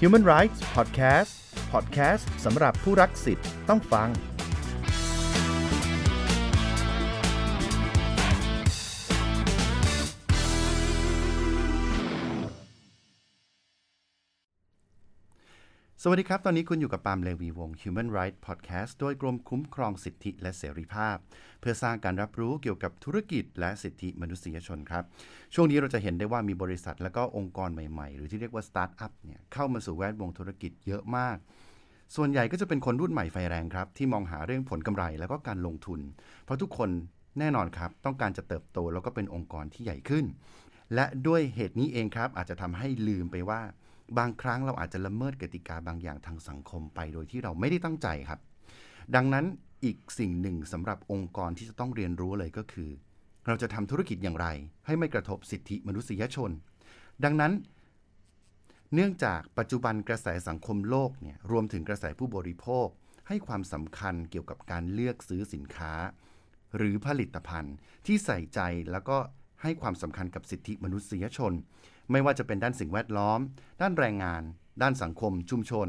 Human Rights Podcast Podcast สำหรับผู้รักสิทธิ์ต้องฟัง สวัสดีครับ ตอนนี้คุณอยู่กับปาล์มเลวีวง Human Rights Podcast โดยกรมคุ้มครองสิทธิและเสรีภาพ เพื่อสร้างการรับรู้เกี่ยวกับธุรกิจและสิทธิมนุษยชนครับ ช่วงนี้เราจะเห็นได้ว่ามีบริษัทและก็องค์กรใหม่ๆ หรือที่เรียกว่าสตาร์ทอัพเนี่ยเข้ามาสู่แวดวงธุรกิจเยอะมาก ส่วนใหญ่ก็จะเป็นคนรุ่นใหม่ไฟแรงครับ ที่มองหาเรื่องผลกำไรแล้วก็การลงทุน เพราะทุกคนแน่นอนครับ ต้องการจะเติบโตแล้วก็เป็นองค์กรที่ใหญ่ขึ้น และด้วยเหตุนี้เองครับอาจจะทำให้ลืมไปว่า บางครั้งเราอาจจะละเมิดกติกาบางอย่างทางสังคมไปโดยที่เราไม่ได้ตั้งใจครับ ดังนั้นอีกสิ่งหนึ่งสำหรับองค์กรที่จะต้องเรียนรู้เลยก็คือ เราจะทำธุรกิจอย่างไร ให้ไม่กระทบสิทธิมนุษยชน ดังนั้น เนื่องจากปัจจุบันกระแสสังคมโลกเนี่ยรวมถึงกระแสผู้บริโภค ให้ความสำคัญเกี่ยวกับการเลือกซื้อสินค้า หรือผลิตภัณฑ์ที่ใส่ใจแล้วก็ให้ความสำคัญกับสิทธิมนุษยชน ไม่ว่าจะเป็นด้านสิ่งแวดล้อม ด้านแรงงาน ด้านสังคมชุมชน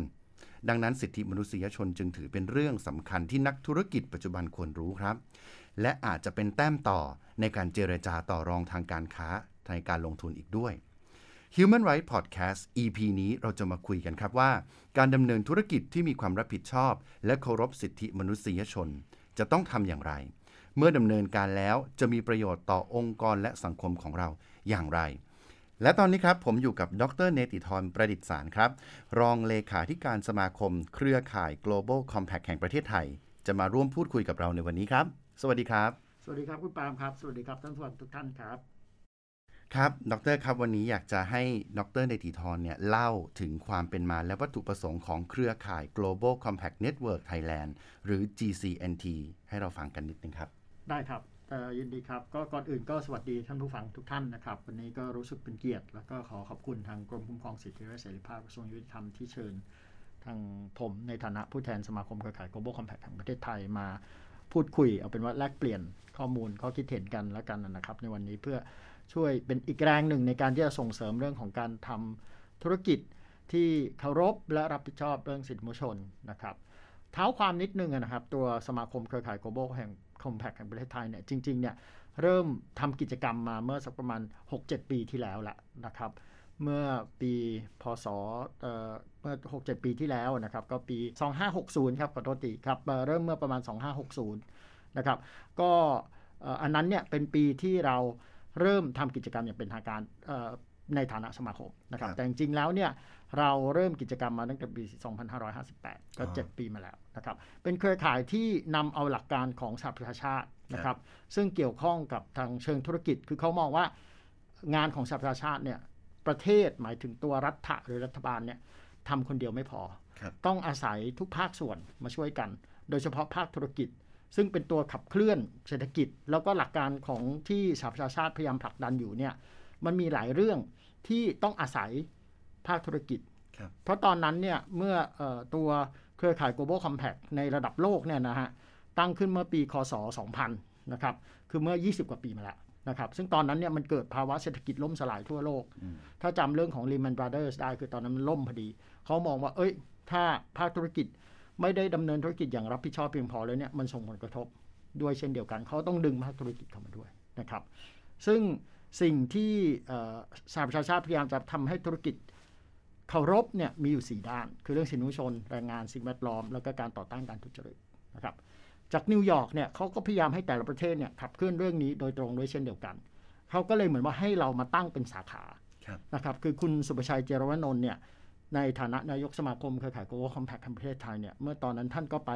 ดังนั้นสิทธิมนุษยชนจึงถือเป็นเรื่องสำคัญที่นักธุรกิจปัจจุบันควรรู้ครับ และอาจจะเป็นแต้มต่อในการเจรจาต่อรองทางการค้าในการลงทุนอีกด้วย Human Rights Podcast EP นี้เราจะมาคุยกันครับว่า การดำเนินธุรกิจที่มีความรับผิดชอบ และเคารพสิทธิมนุษยชน จะต้องทำอย่างไร เมื่อดำเนินการแล้วจะมีประโยชน์ต่อองค์กรและสังคมของเราอย่างไร และตอนนี้ครับผมอยู่กับดรเนติธรประดิษฐ์สารครับ รองเลขาธิการสมาคม เครือข่าย Global Compact แห่งประเทศไทย จะมาร่วมพูดคุยกับเราในวันนี้ครับ สวัสดีครับ สวัสดีครับคุณปาล์มครับ สวัสดีครับท่านผู้ฟังทุกท่านครับ ครับ ดรครับวันนี้อยากจะให้ดรเนติธรเนี่ยเล่าถึงความเป็นมาและวัตถุประสงค์ของเครือข่าย Global Compact Network Thailand หรือ GCNT ให้เราฟังกันนิดนึงครับ ได้ครับเอ่อ ยินดีครับก็ก่อนอื่นก็สวัสดีท่านผู้ฟังทุกท่านนะครับ วันนี้ก็รู้สึกเป็นเกียรติ แล้วก็ขอขอบคุณทางกรมคุ้มครองสิทธิและเสรีภาพกระทรวงยุติธรรมที่เชิญ ทางผมในฐานะผู้แทนสมาคมเครือข่าย Global Compact แห่งประเทศไทยมาพูดคุย เอาเป็นว่าแลกเปลี่ยนข้อมูลข้อคิดเห็นกันแล้วกันนะครับ ในวันนี้เพื่อช่วยเป็นอีกแรงหนึ่งในการที่จะส่งเสริมเรื่องของการทำธุรกิจที่เคารพและรับผิดชอบเรื่องสิทธิมนุษยชนนะครับเท้าความนิดนึงนะครับตัวสมาคมเครือข่าย global แห่ง compact แห่งประเทศไทยเนี่ยจริงๆเนี่ยเริ่มทำกิจกรรมมาเมื่อสักประมาณ 6-7 ปีที่แล้วแหละนะครับ เมื่อปีพศเอ่อเมื่อ 6-7 ปีที่แล้วนะครับ ก็ปี 2560 ครับขอโทษทีครับเอ่อเริ่มเมื่อประมาณ 2560 นะครับ ก็เอ่ออันนั้นเนี่ยเป็นปีที่เราเริ่มทำกิจกรรมอย่างเป็นทางการเอ่อในฐานะสมาคมนะครับครับ แต่จริงๆแล้วเนี่ยเราเริ่มกิจกรรมมาตั้งแต่ปี 2558 ก็อ๋อ7ปีมาแล้ว นะครับเป็นเครือข่ายที่นำเอาหลักการของสหประชาชาตินะครับซึ่งเกี่ยวข้องกับทางเชิงธุรกิจ คือเขามองว่างานของสหประชาชาติเนี่ยประเทศหมายถึงตัวรัฐะหรือรัฐบาลเนี่ยทำคนเดียวไม่พอครับต้องอาศัยทุกภาคส่วนมาช่วยกัน โดยเฉพาะภาคธุรกิจ ซึ่งเป็นตัวขับเคลื่อนเศรษฐกิจ แล้วก็หลักการของที่สหประชาชาติพยายามผลักดันอยู่เนี่ยมันมีหลายเรื่องที่ต้องอาศัยภาคธุรกิจครับเพราะตอนนั้นเนี่ยเมื่อเออตัว เครือข่าย global compact ในระดับโลกเนี่ยนะฮะตั้งขึ้นเมื่อปีคศ 2000 นะครับ คือเมื่อ 20 กว่าปีมาแล้วนะครับ ซึ่งตอนนั้นเนี่ยมันเกิดภาวะเศรษฐกิจล่มสลายทั่วโลกอืมถ้าจำเรื่องของ Lehman Brothers ได้คือตอนนั้นมันล่มพอดี เขามองว่า เอ้ย ถ้าภาคธุรกิจไม่ได้ดำเนินธุรกิจอย่างรับผิดชอบเพียงพอเลยเนี่ย มันส่งผลกระทบด้วยเช่นเดียวกัน เขาต้องดึงภาคธุรกิจเข้ามาด้วยนะครับ ซึ่งสิ่งที่เอ่อสหประชาชาติพยายามจะทำให้ธุรกิจ เคารพเนี่ยมีอยู่ 4 ด้าน คือเรื่องสิทธิมนุษยชน แรงงานสิ่งแวดล้อม แล้วก็การต่อต้านการทุจริตนะครับจากนิวยอร์กเนี่ยเขาก็พยายามให้แต่ละประเทศเนี่ยขับเคลื่อนเรื่องนี้โดยตรงด้วยเช่นเดียวกันเขาก็เลยเหมือนว่าให้เรามาตั้งเป็นสาขาครับนะครับคือคุณศุภชัยเจียรวนนท์เนี่ยในฐานะนายกสมาคมเครือข่าย Global Compact แห่งประเทศไทยเนี่ยเมื่อตอนนั้นท่านก็ไป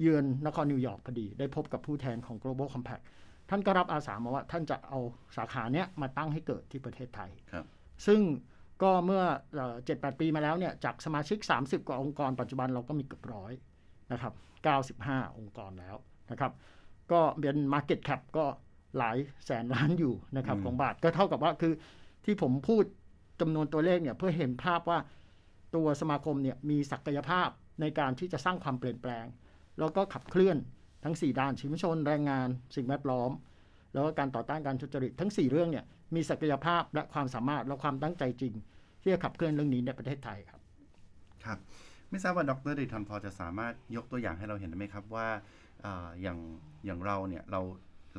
เยือนนครนิวยอร์กพอดี ได้พบกับผู้แทนของ Global Compact ท่านก็รับอาสามาว่าท่านจะเอาสาขาเนี้ยมาตั้งให้เกิดที่ประเทศไทยครับซึ่ง ก็เมื่อเจ็ดแปดปีมาแล้วเนี่ยจากสมาชิก 30 กว่าองค์กรปัจจุบันเราก็มีเกือบร้อยนะครับ95 องค์กรแล้วนะครับ ก็เป็น Market Cap ก็หลายแสนล้านอยู่นะครับอืมของบาทก็เท่ากับว่าคือที่ผมพูดจำนวนตัวเลขเนี่ยเพื่อเห็นภาพว่าตัวสมาคมเนี่ยมีศักยภาพในการที่จะสร้างความเปลี่ยนแปลง แล้วก็ขับเคลื่อนทั้ง 4 ด้านชีวิตชนแรงงาน สิ่งแวดล้อม แล้วก็การต่อต้านการทุจริตทั้ง 4 เรื่องเนี่ย มีศักยภาพและความสามารถและความตั้งใจจริง ที่จะขับเคลื่อนเรื่องนี้ในประเทศไทยครับ ครับ ไม่ทราบว่าดรเดทอนพอจะสามารถยกตัวอย่างให้เราเห็นได้ไหมครับว่าอาอย่างอย่างเราเนี่ยเรา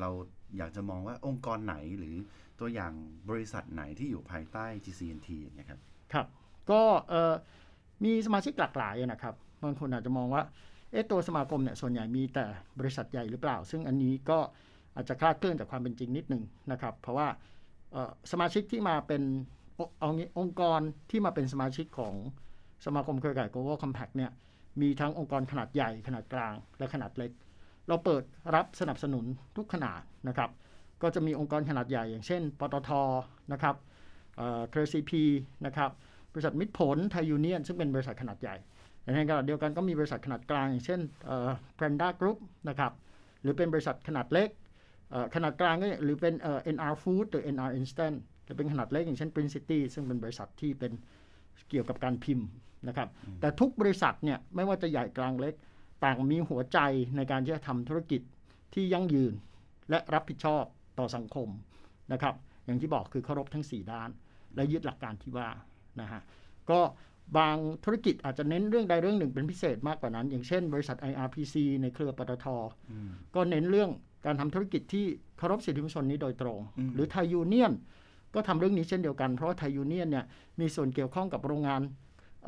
เราอยากจะมองว่าองค์กรไหนหรือตัวอย่างบริษัทไหนที่อยู่ภายใต้ GCNT อย่างเงี้ยครับครับ ก็เอ่อมีสมาชิกหลากหลายนะครับบางคนอาจจะมองว่าเอ๊ะตัวสมาคมเนี่ยส่วนใหญ่มีแต่บริษัทใหญ่หรือเปล่า ซึ่งอันนี้ก็อาจจะคลาดเคลื่อนจากความเป็นจริงนิดหนึ่งนะครับ เพราะว่าเอ่อ สมาชิกที่มาเป็นอเอางี้องค์กรที่มาเป็นสมาชิกของสมาคมเครือข่าย Global Compact เนี่ยมีทั้งองค์กรขนาดใหญ่ขนาดกลางและขนาดเล็ก เราเปิดรับสนับสนุนทุกขนาดนะครับ ก็จะมีองค์กรขนาดใหญ่ อย่างเช่น ปตทนะครับเอ่อ KCP นะครับบริษัทมิตรผลไทยยูเนียนซึ่งเป็นบริษัทขนาดใหญ่ในขณะเดียวกันก็มีบริษัทขนาดกลาง อย่างเช่นเอ่อ Pranda Group นะครับหรือเป็นบริษัทขนาดเล็ก ขนาดกลางก็หรือเป็นเอ่อ NR Food หรือ NR Instant หรือเป็นขนาดเล็กอย่างเช่น Print City ซึ่งเป็นบริษัทที่เป็นเกี่ยวกับการพิมพ์นะครับ แต่ทุกบริษัทเนี่ยไม่ว่าจะใหญ่กลางเล็ก ต่างมีหัวใจในการที่จะทำธุรกิจที่ยั่งยืน และรับผิดชอบต่อสังคมนะครับ อย่างที่บอกคือเคารพทั้ง 4 ด้าน และยึดหลักการที่ว่านะฮะก็บางธุรกิจอาจจะเน้นเรื่องใดเรื่องหนึ่งเป็นพิเศษมากกว่านั้น อย่างเช่น บริษัท IRPC ในเครือปตทก็เน้นเรื่อง การทำธุรกิจที่เคารพสิทธิมนุษยชนนี้โดยตรงอืมหรือไทยยูเนียนก็ทำเรื่องนี้เช่นเดียวกัน เพราะว่าไทยยูเนียนเนี่ยมีส่วนเกี่ยวข้องกับโรงงาน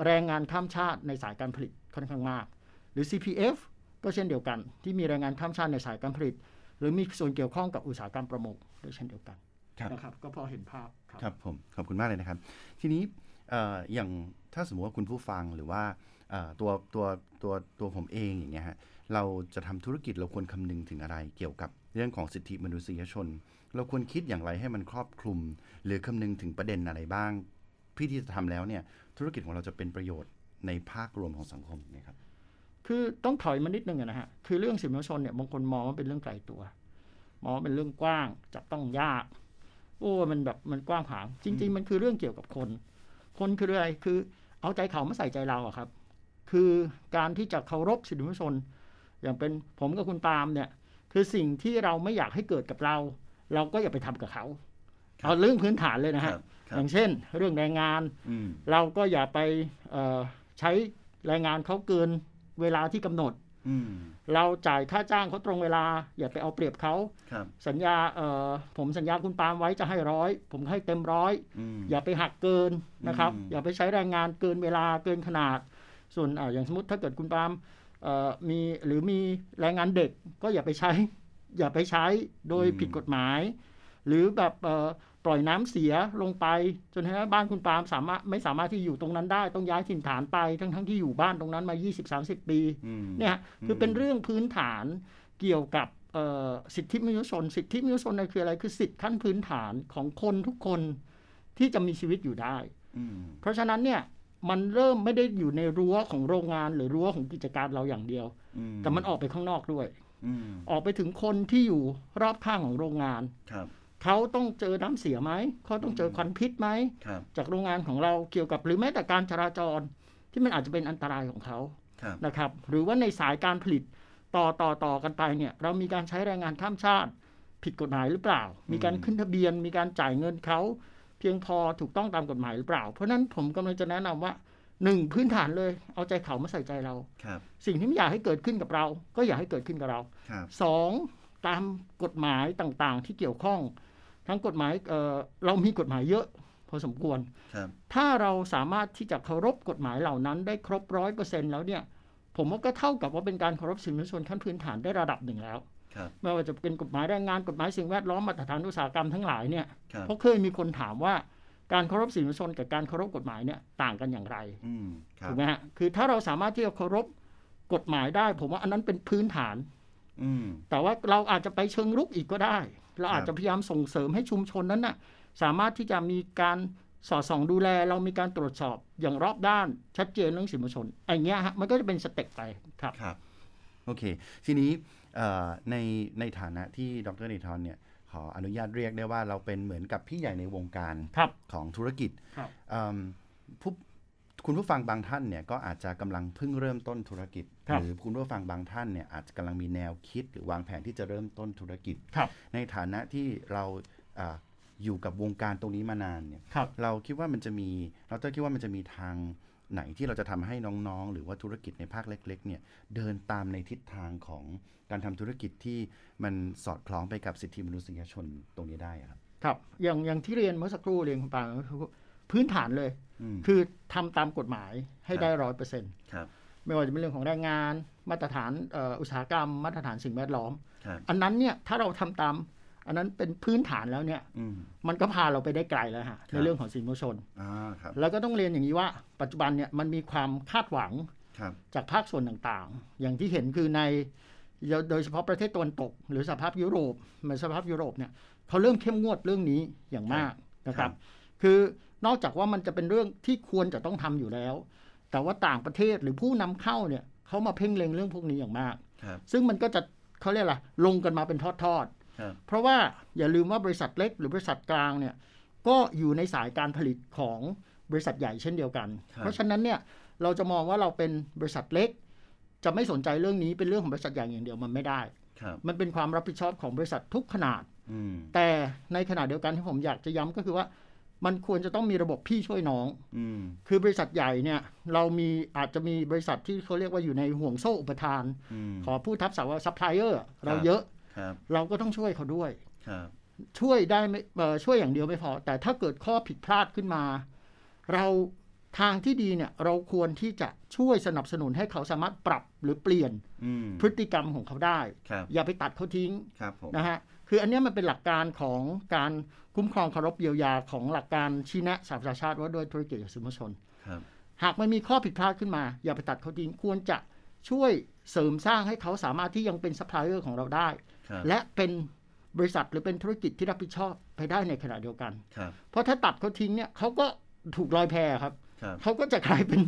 แรงงานข้ามชาติในสายการผลิตค่อนข้างมาก หรือ CPF ก็เช่นเดียวกัน ที่มีแรงงานข้ามชาติในสายการผลิต หรือมีส่วนเกี่ยวข้องกับอุตสาหกรรมประมงด้วยเช่นเดียวกันครับนะครับก็พอเห็นภาพครับครับผมขอบคุณมากเลยนะครับ ทีนี้เอ่ออย่างถ้าสมมติว่าคุณผู้ฟังหรือว่าเอ่อตัวตัวตัวตัวผมเองอย่างเงี้ยฮะ เราจะทำธุรกิจเราควรคำนึงถึงอะไรเกี่ยวกับเรื่องของสิทธิมนุษยชน เราควรคิดอย่างไรให้มันครอบคลุม หรือคำนึงถึงประเด็นอะไรบ้างพี่ที่จะทำแล้วเนี่ยธุรกิจของเราจะเป็นประโยชน์ในภาครวมของสังคมนะครับคือต้องถอยมานิดนึงนะฮะคือเรื่องสิทธิมนุษยชนเนี่ยบางคนมองว่าเป็นเรื่องไกลตัวมองว่าเป็นเรื่องกว้างจับต้องยากโอ้มันแบบมันกว้างขวางจริง ๆ มันคือเรื่องเกี่ยวกับคน คนคืออะไรคือเอาใจเขามาใส่ใจเราอะครับ คือการที่จะเคารพสิทธิมนุษยชน อย่างเป็นผมกับคุณปาล์มเนี่ย คือสิ่งที่เราไม่อยากให้เกิดกับเรา เราก็อย่าไปทำกับเขาครับเอาเรื่องพื้นฐานเลยนะคฮะรับครัอบย่างเช่น เรื่องแรงงานอืมเราก็อย่าไปเอ่อใช้แรงงานเขาเกินเวลาที่กำหนดอืมเราจ่ายค่าจ้างเขาตรงเวลา อย่าไปเอาเปรียบเขาครับสัญญาเอ่อผมสัญญาคุณปาล์มไว้จะให้ร้อยผมให้เต็มร้อยอืมอย่าไปหักเกินนะครับอืมอย่าไปใช้แรงงานเกินเวลาเกินขนาด ส่วนอาอย่างสมมติถ้าเกิดคุณปาล์มเอ่อ มีหรือมีแรงงานเด็กก็อย่าไปใช้ อย่าไปใช้โดยผิดกฎหมาย หรือแบบเอ่อปล่อยน้ำเสียลงไป จนทำให้บ้านคุณปาล์มสามารถไม่สามารถที่อยู่ตรงนั้นได้ ต้องย้ายถิ่นฐานไปทั้งทั้งที่อยู่บ้านตรงนั้นมา 20-30 ปีอืมเนี่ยคือมเป็นเรื่องพื้นฐานเกี่ยวกับเอ่อสิทธิมนุษยชน สิทธิมนุษยชนคืออะไรคือสิทธิขั้นพื้นฐานของคนทุกคนที่จะมีชีวิตอยู่ได้อืมเพราะฉะนั้นเนี่ย มันเริ่มไม่ได้อยู่ในรั้วของโรงงานหรือรั้วของกิจการเราอย่างเดียวอืแต่มันออกไปข้างนอกด้วยอืมออกไปถึงคนที่อยู่รอบข้างของโรงงานครับเขาต้องเจอน้ำเสียไหม เขาต้องเจอควันพิษไหมครับจากโรงงานของเราเกี่ยวกับหรือแม้แต่การจราจรที่มันอาจจะเป็นอันตรายของเขาครับนะครับ หรือว่าในสายการผลิตต่อต่อต่อกันไปเนี่ยเรามีการใช้แรงงานข้ามชาติ ผิดกฎหมายหรือเปล่า มีการขึ้นทะเบียน มีการจ่ายเงินเขา เพียงพอถูกต้องตามกฎหมายหรือเปล่า เพราะฉะนั้นผมกำลังจะแนะนำว่าหนึ่งพื้นฐานเลยเอาใจเขามาใส่ใจเราครับสิ่งที่ไม่อยากให้เกิดขึ้นกับเรา ก็อยากให้เกิดขึ้นกับเราครับสองตามกฎหมายต่างๆ ที่เกี่ยวข้อง ทั้งกฎหมายเอ่อเรามีกฎหมายเยอะพอสมควรครับถ้าเราสามารถที่จะเคารพกฎหมายเหล่านั้นได้ครบร้อยเปอร์เซ็นแล้วเนี่ย ผมว่าก็เท่ากับว่าเป็นการเคารพสิทธิมนุษยชนขั้นพื้นฐานได้ระดับหนึ่งแล้วครับ ไม่ว่าจะเป็นกฎหมายแรงงานกฎหมายสิ่งแวดล้อมมาตรฐานอุตสาหกรรมทั้งหลายเนี่ยครับเพราะเคยมีคนถามว่าการเคารพสิทธิมนุษยชนกับการเคารพกฎหมายเนี่ยต่างกันอย่างไรอืมครับถูกไหมฮะคือถ้าเราสามารถที่จะเคารพกฎหมายได้ ผมว่าอันนั้นเป็นพื้นฐานอืมแต่ว่าเราอาจจะไปเชิงรุกอีกก็ได้ เราอาจครับจะพยายามส่งเสริมให้ชุมชนนั้นน่ะสามารถที่จะมีการสอดส่องดูแล เรามีการตรวจสอบอย่างรอบด้านชัดเจนเรื่องสิทธิมนุษยชนไอ้เงี้ยฮะมันก็จะเป็นสเต็ปไปครับครับ โอเค ทีนี้เอ่อ ในในฐานะที่ดรเนทอนเนี่ยขออนุญาตเรียกได้ว่าเราเป็นเหมือนกับพี่ใหญ่ในวงการครับของธุรกิจครับเอิ่มผู้คุณผู้ฟังบางท่านเนี่ยก็อาจจะกำลังเพิ่งเริ่มต้นธุรกิจครับหรือคุณผู้ฟังบางท่านเนี่ยอาจจะกำลังมีแนวคิดหรือวางแผนที่จะเริ่มต้นธุรกิจครับในฐานะที่เราอ่าอยู่กับวงการตรงนี้มานานเนี่ยครับเราคิดว่ามันจะมีเราจะคิดว่ามันจะมีทาง ไหนที่เราจะทำให้น้องๆ หรือว่าธุรกิจในภาคเล็กๆเนี่ยเดินตามในทิศทางของการทำธุรกิจที่มันสอดคล้องไปกับสิทธิมนุษยชนตรงนี้ได้อะครับครับอย่างอย่างที่เรียนเมื่อสักครู่เรียนคุณปางก็คือพื้นฐานเลยอืมคือทำตามกฎหมายให้ครับได้ร้อยเปอร์เซ็นต์ครับไม่ว่าจะเป็นเรื่องของแรงงาน มาตรฐานเอ่ออุตสาหกรรม มาตรฐานสิ่งแวดล้อมครับอันนั้นเนี่ยถ้าเราทำตาม อันนั้นเป็นพื้นฐานแล้วเนี่ยอืมมันก็พาเราไปได้ไกลแล้วฮะครับในเรื่องของสินมนุษยชนอ่าครับแล้วก็ต้องเรียนอย่างนี้ว่า ปัจจุบันเนี่ยมันมีความคาดหวังครับจากภาคส่วนต่างๆ อย่างที่เห็นคือในโดยเฉพาะประเทศตะวันตก หรือสหภาพยุโรปเหมือนสหภาพยุโรปเนี่ยเขาเริ่มเข้มงวดเรื่องนี้อย่างมากนะคครัรับบคือนอกจากว่ามันจะเป็นเรื่องที่ควรจะต้องทำอยู่แล้ว แต่ว่าต่างประเทศหรือผู้นำเข้าเนี่ยเขามาเพ่งเล็งเรื่องพวกนี้อย่างมากครับซึ่งมันก็จะเขาเรียกอะไรลงกันมาเป็นทอดครับๆ เพราะว่าอย่าลืมว่าบริษัทเล็กหรือบริษัทกลางเนี่ยก็อยู่ในสายการผลิตของบริษัทใหญ่เช่นเดียวกันครับเพราะฉะนั้นเนี่ยเราจะมองว่าเราเป็นบริษัทเล็ก จะไม่สนใจเรื่องนี้เป็นเรื่องของบริษัทใหญ่อย่างเดียวมันไม่ได้ครับมันเป็นความรับผิดชอบของบริษัททุกขนาดอืมแต่ในขณะเดียวกันที่ผมอยากจะย้ำก็คือว่ามันควรจะต้องมีระบบพี่ช่วยน้องอืมคือบริษัทใหญ่เนี่ย เรามีอาจจะมีบริษัทที่เขาเรียกว่าอยู่ในห่วงโซ่อุปทานอืมขอพูดทับศัพท์ว่าซัพพลายเออร์เราเยอะครับ เราก็ต้องช่วยเขาด้วยครับช่วยได้ไม่เอ่อช่วยอย่างเดียวไม่พอ แต่ถ้าเกิดข้อผิดพลาดขึ้นมา เราทางที่ดีเนี่ยเราควรที่จะช่วยสนับสนุนให้เขาสามารถปรับหรือเปลี่ยนอืมพฤติกรรมของเขาได้ครับอย่าไปตัดเขาทิ้งครับผมนะฮะคืออันเนี้ยมันเป็นหลักการของการคุ้มครองเคารพเยียวยาของหลักการชี้แนะสหประชาชาติว่าด้วยธุรกิจกับสิทธิมนุษยชนครับหากมันมีข้อผิดพลาดขึ้นมา อย่าไปตัดเขาทิ้งควรจะช่วยเสริมสร้างให้เขาสามารถที่ยังเป็นซัพพลายเออร์ของเราได้ครับ และเป็นบริษัทหรือเป็นธุรกิจที่รับผิดชอบไปได้ในขณะเดียวกันครับเพราะถ้าตัดเขาทิ้งเนี่ยเขาก็ถูกลอยแพครับครับเขาก็จะกลายเป็น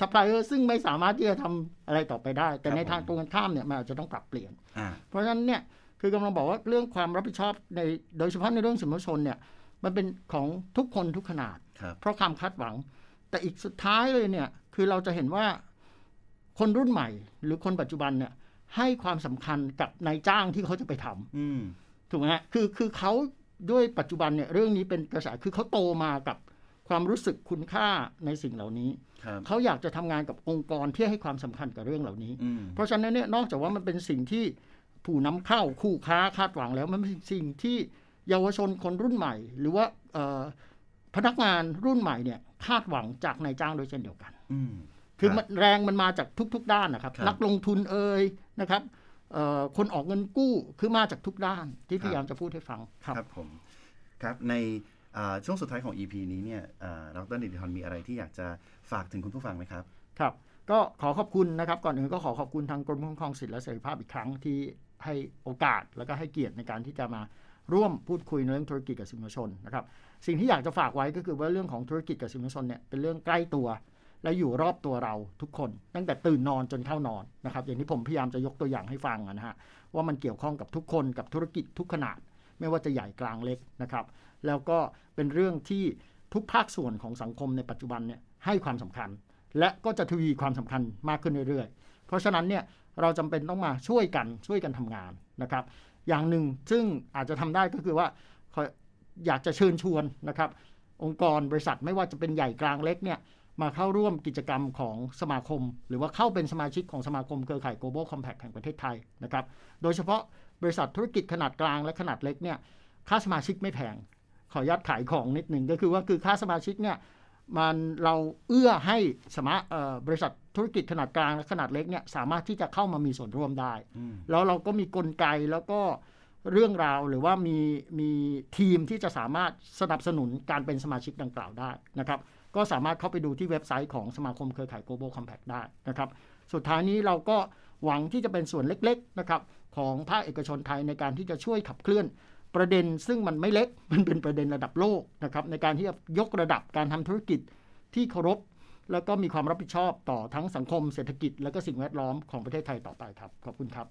ซัพพลายเออร์ซึ่งไม่สามารถที่จะทำอะไรต่อไปได้ แต่ครับในทางผมตรงกันข้ามเนี่ยมันอาจจะต้องปรับเปลี่ยนอ่าเพราะฉะนั้นเนี่ยคือกำลังบอกว่าเรื่องความรับผิดชอบในโดยเฉพาะในเรื่องสิทธิมนุษยชนเนี่ยมันเป็นของทุกคนทุกขนาดครับเพราะความคาดหวัง แต่อีกสุดท้ายเลยเนี่ยคือเราจะเห็นว่าคนรุ่นใหม่ หรือคนปัจจุบันเนี่ย ให้ความสำคัญกับนายจ้างที่เขาจะไปทำอืมถูกไหมฮะคือคือเขาด้วยปัจจุบันเนี่ยเรื่องนี้เป็นกระแสคือเขาโตมากับความรู้สึกคุณค่าในสิ่งเหล่านี้ครับเขาอยากจะทำงานกับองค์กรที่ให้ความสำคัญกับเรื่องเหล่านี้อืมเพราะฉะนั้นเนี่ยนอกจากว่ามันเป็นสิ่งที่ผู้นำเข้าคู่ค้าคาดหวังแล้วมันเป็นสิ่งที่เยาวชนคนรุ่นใหม่ หรือว่าเอ่อพนักงานรุ่นใหม่เนี่ยคาดหวังจากนายจ้างโดยเช่นเดียวกันอืม คือครับมันแรงมันมาจากทุก ๆ ด้านนะครับครับนักลงทุนเอ่ยนะครับเอ่อคนออกเงินกู้คือมาจากทุกด้านที่พยายามจะพูดให้ฟังครับครับผมครับในอ่าช่วงสุดท้ายของ EP นี้เนี่ยอ่าดรนิติธรมีอะไรที่อยากจะฝากถึงคุณผู้ฟังไหมครับ ครับ ก็ขอขอบคุณนะครับ ก่อนอื่นก็ขอขอบคุณทางกรมคุ้มครองสิทธิและเสรีภาพอีกครั้งที่ให้โอกาสแล้วก็ให้เกียรติในการที่จะมาร่วมพูดคุยในเรื่องธุรกิจกับสื่อมวลชนนะครับ สิ่งที่อยากจะฝากไว้ก็คือว่าเรื่องของธุรกิจกับสื่อมวลชนเนี่ยเป็นเรื่องใกล้ตัว และอยู่รอบตัวเราทุกคน ตั้งแต่ตื่นนอนจนเข้านอนนะครับ อย่างที่ผมพยายามจะยกตัวอย่างให้ฟังนะฮะว่ามันเกี่ยวข้องกับทุกคนกับธุรกิจทุกขนาด ไม่ว่าจะใหญ่กลางเล็กนะครับ แล้วก็เป็นเรื่องที่ทุกภาคส่วนของสังคมในปัจจุบันเนี่ยให้ความสำคัญ และก็จะทวีความสำคัญมากขึ้นเรื่อยๆ เพราะฉะนั้นเนี่ยเราจำเป็นต้องมาช่วยกันช่วยกันทำงานนะครับ อย่างหนึ่งซึ่งอาจจะทำได้ก็คือว่าอยากจะเชิญชวนนะครับ องค์กรบริษัทไม่ว่าจะเป็นใหญ่กลางเล็กเนี่ย มาเข้าร่วมกิจกรรมของสมาคม หรือว่าเข้าเป็นสมาชิกของสมาคมเครือข่าย Global Compact แห่งประเทศไทยนะครับ โดยเฉพาะบริษัทธุรกิจขนาดกลางและขนาดเล็กเนี่ยค่าสมาชิกไม่แพง ขออนุญาตขายของนิดหนึ่งก็คือว่าคือค่าสมาชิกเนี่ยมันเราเอื้อให้สมาบริษัทธุรกิจขนาดกลางและขนาดเล็กเนี่ยสามารถที่จะเข้ามามีส่วนร่วมได้ แล้วเราก็มีกลไกแล้วก็เรื่องราวหรือว่ามีมีทีมที่จะสามารถสนับสนุนการเป็นสมาชิกดังกล่าวได้นะครับ ก็สามารถเข้าไปดูที่เว็บไซต์ของสมาคมเครือข่าย Global Compact ได้นะครับ สุดท้ายนี้เราก็หวังที่จะเป็นส่วนเล็กๆนะครับของภาคเอกชนไทยในการที่จะช่วยขับเคลื่อนประเด็น ซึ่งมันไม่เล็กมันเป็นประเด็นระดับโลกนะครับในการที่จะยกระดับการทำธุรกิจที่เคารพแล้วก็มีความรับผิดชอบต่อทั้งสังคมเศรษฐกิจ และก็สิ่งแวดล้อมของประเทศไทยต่อไปครับ ขอบคุณครับ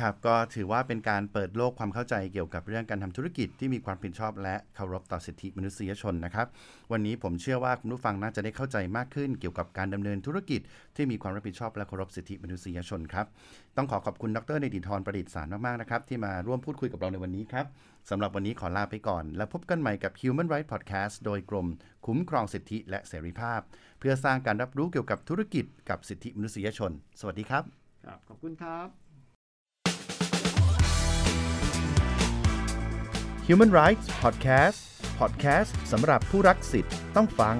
ครับก็ถือว่าเป็นการเปิดโลกความเข้าใจเกี่ยวกับเรื่องการทำธุรกิจที่มีความผิดชอบ และเคารพต่อสิทธิมนุษยชนนะครับ วันนี้ผมเชื่อว่าคุณผู้ฟังน่าจะได้เข้าใจมากขึ้นเกี่ยวกับการดำเนินธุรกิจ ที่มีความรับผิดชอบและเคารพสิทธิมนุษยชนครับ ต้องขอขอบคุณดรเนดิธรประดิษฐ์สารมากๆนะครับที่มาร่วมพูดคุยกับเราในวันนี้ครับสำหรับวันนี้ขอลาไปก่อน แล้วพบกันใหม่กับ Human Rights Podcast โดยกรม คุ้มครองสิทธิและเสรีภาพ เพื่อสร้างการรับรู้เกี่ยวกับธุรกิจกับสิทธิมนุษยชน สวัสดีครับ ครับ ขอบคุณครับ Human Rights Podcast Podcast สำหรับผู้รักสิทธิ์ต้องฟัง